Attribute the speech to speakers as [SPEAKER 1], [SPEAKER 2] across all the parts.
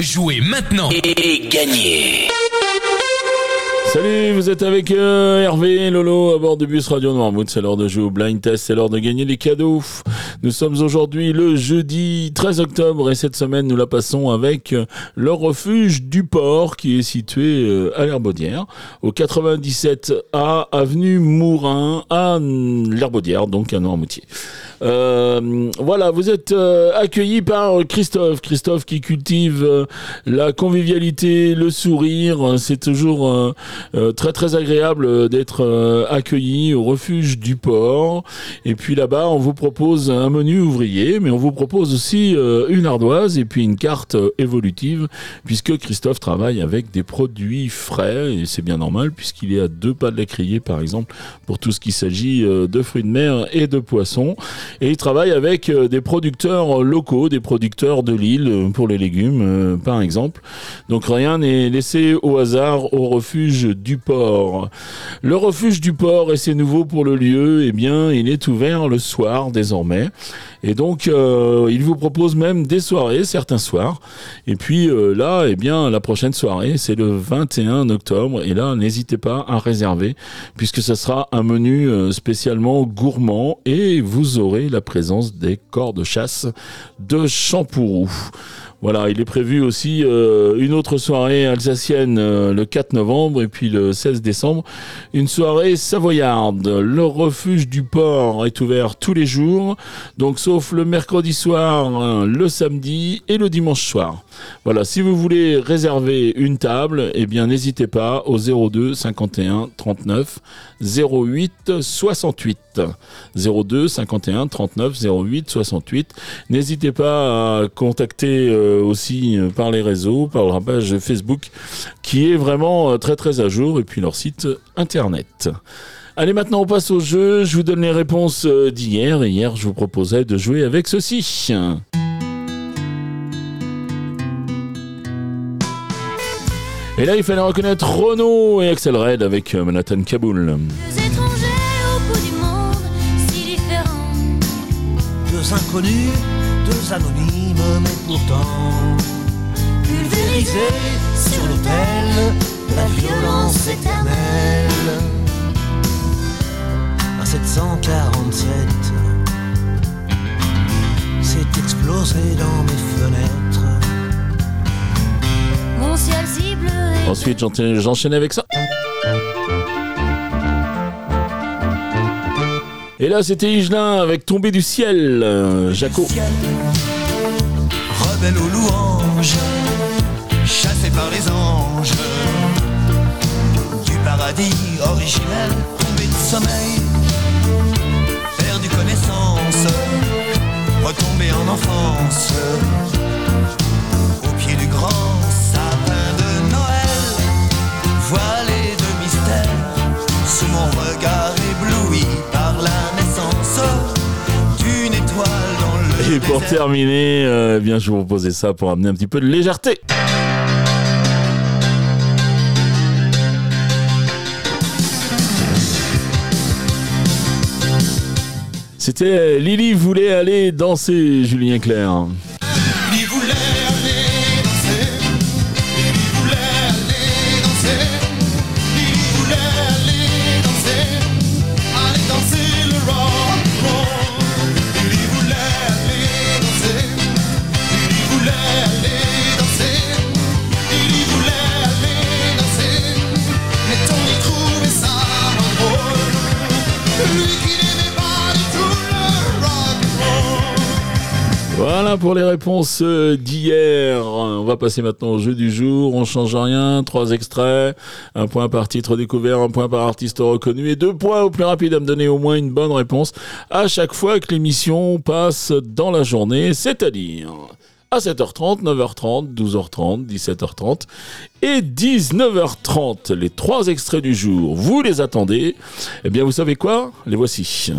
[SPEAKER 1] Jouez maintenant et gagnez
[SPEAKER 2] Salut, vous êtes avec euh, Hervé Lolo à bord du bus Radio Noirmouth. C'est l'heure de jouer au blind test, c'est l'heure de gagner des cadeaux. Nous sommes aujourd'hui le jeudi 13 octobre et cette semaine nous la passons avec euh, le refuge du port qui est situé euh, à l'Herbaudière au 97A avenue Mourin à l'Herbaudière, donc à Noirmoutier. Euh, voilà, vous êtes euh, accueilli par Christophe. Christophe qui cultive la convivialité, le sourire. C'est toujours très très agréable d'être accueilli au refuge du port. Et puis là-bas, on vous propose un menu ouvrier, mais on vous propose aussi une ardoise et puis une carte évolutive, puisque Christophe travaille avec des produits frais et c'est bien normal puisqu'il est à deux pas de la criée, par exemple, pour tout ce qui s'agit de fruits de mer et de poissons. Et il travaille avec euh, des producteurs locaux, des producteurs de l'île euh, pour les légumes, euh, par exemple. Donc rien n'est laissé au hasard au refuge du port. Le refuge du port, et c'est nouveau pour le lieu, eh bien, il est ouvert le soir désormais. Et donc, il vous propose même des soirées, certains soirs. Et puis là, eh bien, la prochaine soirée, c'est le 21 octobre. Et là, n'hésitez pas à réserver, puisque ce sera un menu spécialement gourmand et vous aurez la présence des corps de chasse de Champourou. Voilà, il est prévu aussi euh, une autre soirée alsacienne euh, le 4 novembre et puis le 16 décembre, une soirée savoyarde. Le refuge du port est ouvert tous les jours, donc sauf le mercredi soir, hein, le samedi et le dimanche soir. Voilà, si vous voulez réserver une table, eh bien n'hésitez pas au 02 51 39 08 68. 02 51 39 08 68. N'hésitez pas à contacter euh, aussi euh, par les réseaux, par la page Facebook, qui est vraiment euh, très très à jour, et puis leur site internet. Allez, maintenant on passe au jeu. Je vous donne les réponses d'hier. Hier, je vous proposais de jouer avec ceci. Et là, il fallait reconnaître Renault et Axel Red avec Manhattan Kaboul.
[SPEAKER 3] Deux étrangers au bout du monde, si différents.
[SPEAKER 4] Deux inconnus, deux anonymes, mais pourtant pulvérisés sur l'autel de la violence éternelle. Un 747 s'est explosé dans mes fenêtres.
[SPEAKER 3] Mon ciel si bleu et
[SPEAKER 2] Ensuite, j'enchaîne avec ça. Et là, c'était Higelin avec Tombé du ciel, euh, Jaco.
[SPEAKER 4] Rebelle aux louanges, chassé par les anges, du paradis originel, tombé de sommeil, perdu connaissance, retombé en enfance, au pied du grand sapin de Noël, voilé
[SPEAKER 2] Et pour terminer, euh, eh bien, je vous proposais ça pour amener un petit peu de légèreté. C'était Lily voulait aller danser, Julien Clerc. Voilà pour les réponses euh, d'hier. On va passer maintenant au jeu du jour. On change rien. Trois extraits. Un point par titre découvert, un point par artiste reconnu et deux points au plus rapide à me donner au moins une bonne réponse à chaque fois que l'émission passe dans la journée, c'est-à-dire à 7h30, 9h30, 12h30, 17h30 et 19h30. Les trois extraits du jour, vous les attendez. Eh bien, vous savez quoi? Les voici.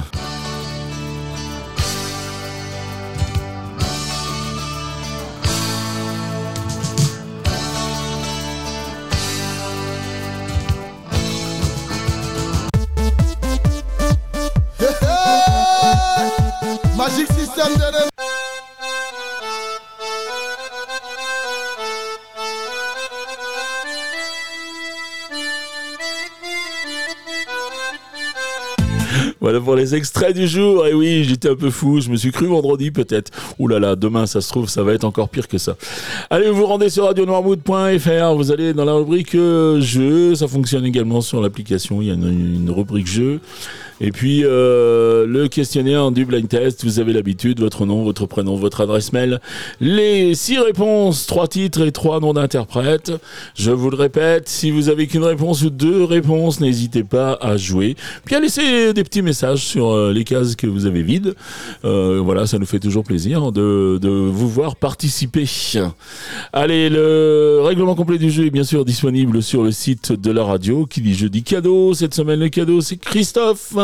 [SPEAKER 2] Voilà pour les extraits du jour. Et oui, j'étais un peu fou, je me suis cru vendredi peut-être. Ouh là là, demain ça se trouve, ça va être encore pire que ça. Allez, vous rendez sur radionoirmood.fr, vous allez dans la rubrique euh, jeu, ça fonctionne également sur l'application, il y a une, une rubrique jeu. Et puis euh, le questionnaire du blind test, vous avez l'habitude, votre nom, votre prénom, votre adresse mail, les six réponses, trois titres et trois noms d'interprètes. Je vous le répète, si vous avez qu'une réponse ou deux réponses, n'hésitez pas à jouer. Puis à laisser des petits messages sur euh, les cases que vous avez vides. Euh, voilà, ça nous fait toujours plaisir de, de vous voir participer. Allez, le règlement complet du jeu est bien sûr disponible sur le site de la radio qui dit jeudi cadeau. Cette semaine, le cadeau, c'est Christophe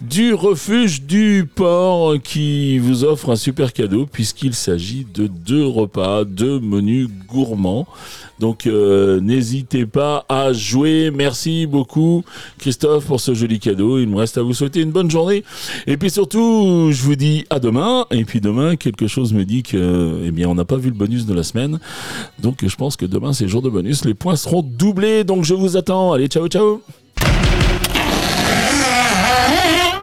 [SPEAKER 2] du refuge du port qui vous offre un super cadeau puisqu'il s'agit de deux repas, deux menus gourmands. Donc euh, n'hésitez pas à jouer. Merci beaucoup Christophe pour ce joli cadeau. Il me reste à vous souhaiter une bonne journée. Et puis surtout, je vous dis à demain. Et puis demain, quelque chose me dit que, eh bien, on n'a pas vu le bonus de la semaine. Donc je pense que demain c'est jour de bonus. Les points seront doublés. Donc je vous attends. Allez, ciao, ciao.